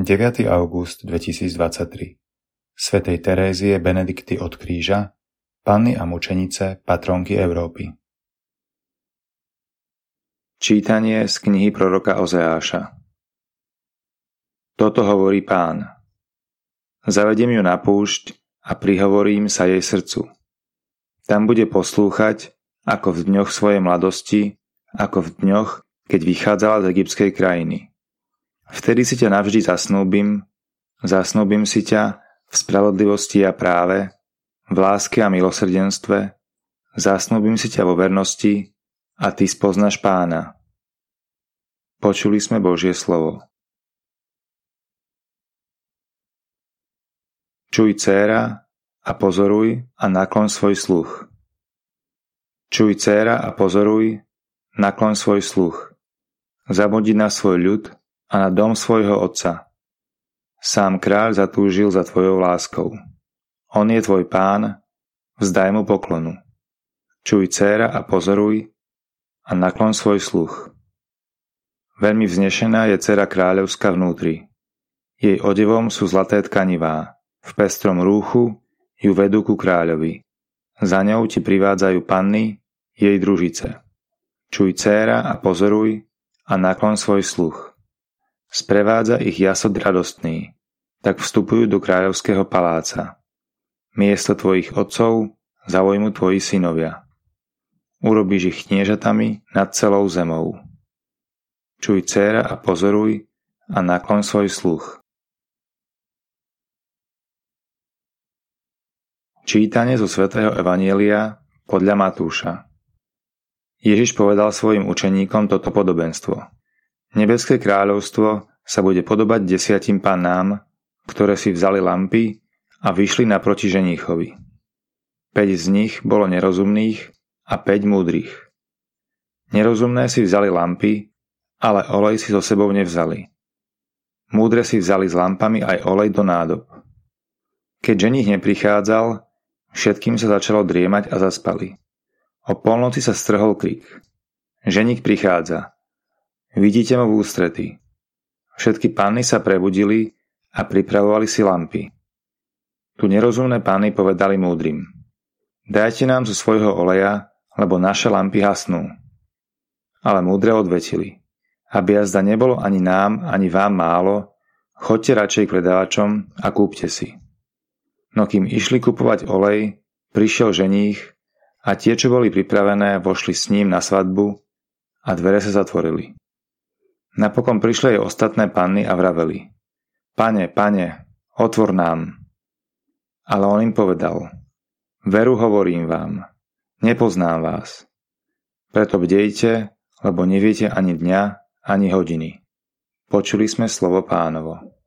9. august 2023 svätej Terézie Benedikty od kríža, Panny a mučenice, patronky Európy. Čítanie z knihy proroka Ozeáša Toto hovorí pán. Zavediem ju na púšť a prihovorím sa jej srdcu. Tam bude poslúchať, ako v dňoch svojej mladosti, ako v dňoch, keď vychádzala z egyptskej krajiny Vtedy si ťa navždy zasnúbim, zasnúbim si ťa v spravodlivosti a práve, v láske a milosrdenstve, zasnúbim si ťa vo vernosti a ty spoznaš pána. Počuli sme Božie slovo. Čuj dcéra a pozoruj a naklon svoj sluch. Čuj dcéra a pozoruj, naklon svoj sluch. Zabudí na svoj ľud a na dom svojho otca. Sám kráľ zatúžil za tvojou láskou. On je tvoj pán, vzdaj mu poklonu. Čuj dcéra a pozoruj a naklon svoj sluch. Veľmi vznešená je dcera kráľovská vnútri. Jej odevom sú zlaté tkanivá. V pestrom rúchu ju vedú ku kráľovi. Za ňou ti privádzajú panny, jej družice. Čuj dcéra a pozoruj a naklon svoj sluch. Sprevádza ich jasod radostný, tak vstupujú do kráľovského paláca. Miesto tvojich otcov zaujmu tvoji synovia. Urobíš ich kniežatami nad celou zemou. Čuj dcéra a pozoruj a naklon svoj sluch. Čítanie zo svätého Evanielia podľa Matúša Ježiš povedal svojim učeníkom toto podobenstvo. Nebeské kráľovstvo sa bude podobať desiatim pannám, ktoré si vzali lampy a vyšli naproti ženíchovi. Peť z nich bolo nerozumných a päť múdrych. Nerozumné si vzali lampy, ale olej si so sebou nevzali. Múdre si vzali s lampami aj olej do nádob. Keď ženích neprichádzal, všetkým sa začalo driemať a zaspali. O polnoci sa strhol krik. Ženík prichádza. Vidíte ma v ústretí. Všetky panny sa prebudili a pripravovali si lampy. Tu nerozumné panny povedali múdrym. Dajte nám zo svojho oleja, lebo naše lampy hasnú. Ale múdre odvetili. Aby jazda nebolo ani nám, ani vám málo, chodte radšej k predávačom a kúpte si. No kým išli kupovať olej, prišiel ženích a tie, čo boli pripravené, vošli s ním na svadbu a dvere sa zatvorili. Napokon prišli aj ostatné panny a vraveli. Pane, pane, otvor nám. Ale on im povedal. Veru hovorím vám, nepoznám vás. Preto bdejte, lebo neviete ani dňa, ani hodiny. Počuli sme slovo pánovo.